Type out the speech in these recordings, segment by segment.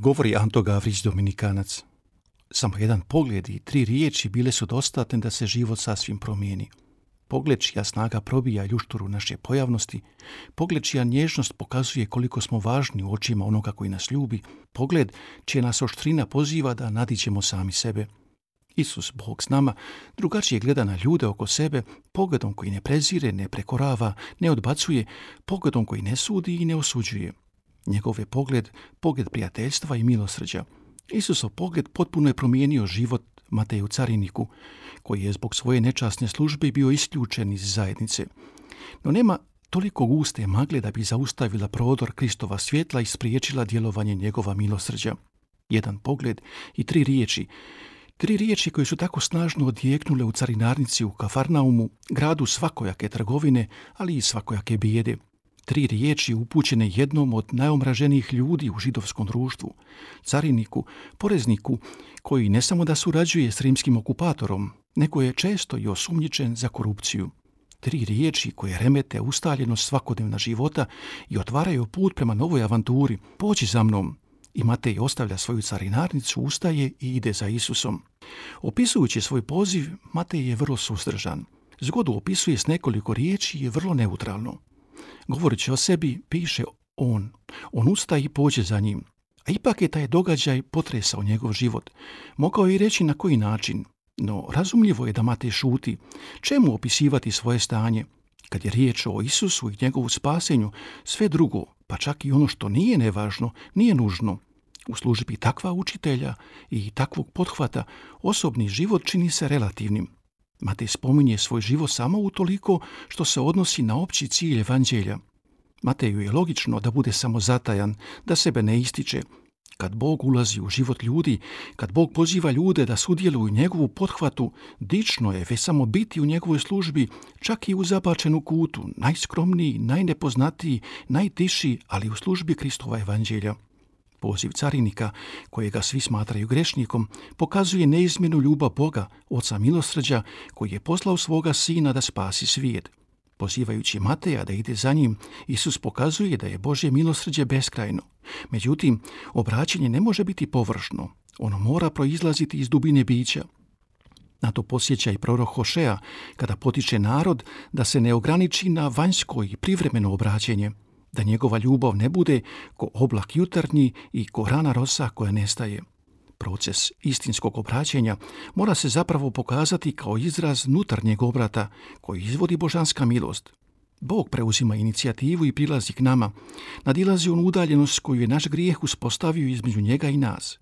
Govori Anto Gavrić Dominikanac. Samo jedan pogled i tri riječi bile su dostatne da se život sasvim promijeni. Pogled čija snaga probija ljušturu naše pojavnosti, pogled čija nježnost pokazuje koliko smo važni u očima onoga koji nas ljubi, pogled čija nas oštrina poziva da nadićemo sami sebe. Isus, Bog s nama, drugačije gleda na ljude oko sebe, pogledom koji ne prezire, ne prekorava, ne odbacuje, pogledom koji ne sudi i ne osuđuje. Njegov je pogled, pogled prijateljstva i milosrđa. Isusov pogled potpuno je promijenio život Mateju Cariniku, koji je zbog svoje nečasne službe bio isključen iz zajednice. No nema toliko guste magle da bi zaustavila prodor Kristova svjetla i spriječila djelovanje njegova milosrđa. Jedan pogled i tri riječi. Tri riječi koje su tako snažno odjeknule u carinarnici u Kafarnaumu, gradu svakojake trgovine, ali i svakojake bijede tri riječi upućene jednom od najomraženijih ljudi u židovskom društvu, cariniku, porezniku, koji ne samo da surađuje s rimskim okupatorom, nego je često i osumnjičen za korupciju. Tri riječi koje remete ustaljenost svakodnevna života i otvaraju put prema novoj avanturi. Pođi za mnom. I Matej ostavlja svoju carinarnicu, ustaje i ide za Isusom. Opisujući svoj poziv, Matej je vrlo suzdržan. Zgodu opisuje s nekoliko riječi je vrlo neutralno. Govoreći o sebi, piše on. On ustaje i pođe za njim. A ipak je taj događaj potresao njegov život. Mogao je i reći na koji način, no razumljivo je da Matej šuti. Čemu opisivati svoje stanje? Kad je riječ o Isusu i njegovu spasenju, sve drugo, pa čak i ono što nije nevažno, nije nužno. U službi takva učitelja i takvog pothvata osobni život čini se relativnim. Matej spominje svoj život samo utoliko što se odnosi na opći cilj evanđelja. Mateju je logično da bude samo zatajan, da sebe ne ističe. Kad Bog ulazi u život ljudi, kad Bog poziva ljude da sudjeluju njegovu pothvatu, dično je već samo biti u njegovoj službi, čak i u zabačenu kutu, najskromniji, najnepoznatiji, najtiši, ali u službi Kristova evanđelja. Poziv carinika, kojega svi smatraju grešnikom, pokazuje neizmjenu ljubav Boga, oca milosrđa, koji je poslao svoga sina da spasi svijet. Pozivajući Mateja da ide za njim, Isus pokazuje da je Božje milosrđe beskrajno. Međutim, obraćanje ne može biti površno. Ono mora proizlaziti iz dubine bića. Na to posjeća i prorok Hošea, kada potiče narod da se ne ograniči na vanjsko i privremeno obraćenje, da njegova ljubav ne bude ko oblak jutarnji i ko rana rosa koja nestaje. Proces istinskog obraćenja mora se zapravo pokazati kao izraz nutarnjeg obrata koji izvodi božanska milost. Bog preuzima inicijativu i prilazi k nama, nadilazi on udaljenost koju je naš grijeh uspostavio između njega i nas.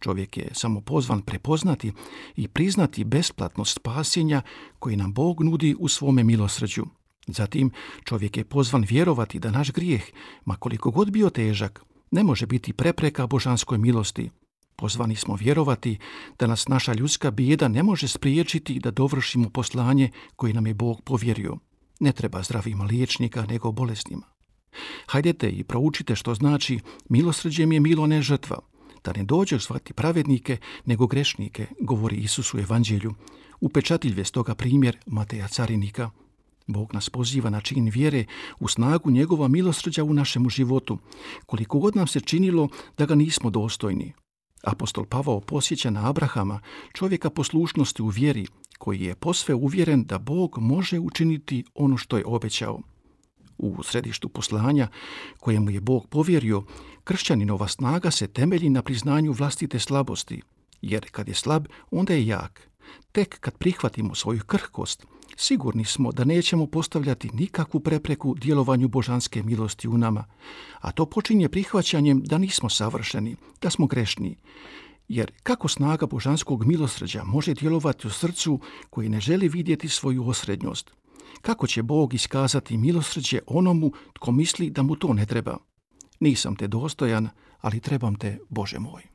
Čovjek je samo pozvan prepoznati i priznati besplatnost spasenja koji nam Bog nudi u svome milosrđu. Zatim čovjek je pozvan vjerovati da naš grijeh, ma koliko god bio težak, ne može biti prepreka božanskoj milosti. Pozvani smo vjerovati da nas naša ljudska bijeda ne može spriječiti da dovršimo poslanje koje nam je Bog povjerio. Ne treba zdravima liječnika nego bolesnima. Hajdete i proučite što znači milosrđem je milo ne žrtva, da ne dođeš zvati pravednike nego grešnike, govori Isus u evanđelju. Upečatilj je stoga primjer Mateja Carinika – Bog nas poziva na čin vjere u snagu njegova milosrđa u našemu životu, koliko god nam se činilo da ga nismo dostojni. Apostol Pavao posjeća na Abrahama, čovjeka poslušnosti u vjeri, koji je posve uvjeren da Bog može učiniti ono što je obećao. U središtu poslanja kojemu je Bog povjerio, kršćaninova snaga se temelji na priznanju vlastite slabosti, jer kad je slab, onda je jak. Tek kad prihvatimo svoju krhkost, Sigurni smo da nećemo postavljati nikakvu prepreku djelovanju božanske milosti u nama, a to počinje prihvaćanjem da nismo savršeni, da smo grešni. Jer kako snaga božanskog milosrđa može djelovati u srcu koji ne želi vidjeti svoju osrednjost? Kako će Bog iskazati milosrđe onomu tko misli da mu to ne treba? Nisam te dostojan, ali trebam te, Bože moj.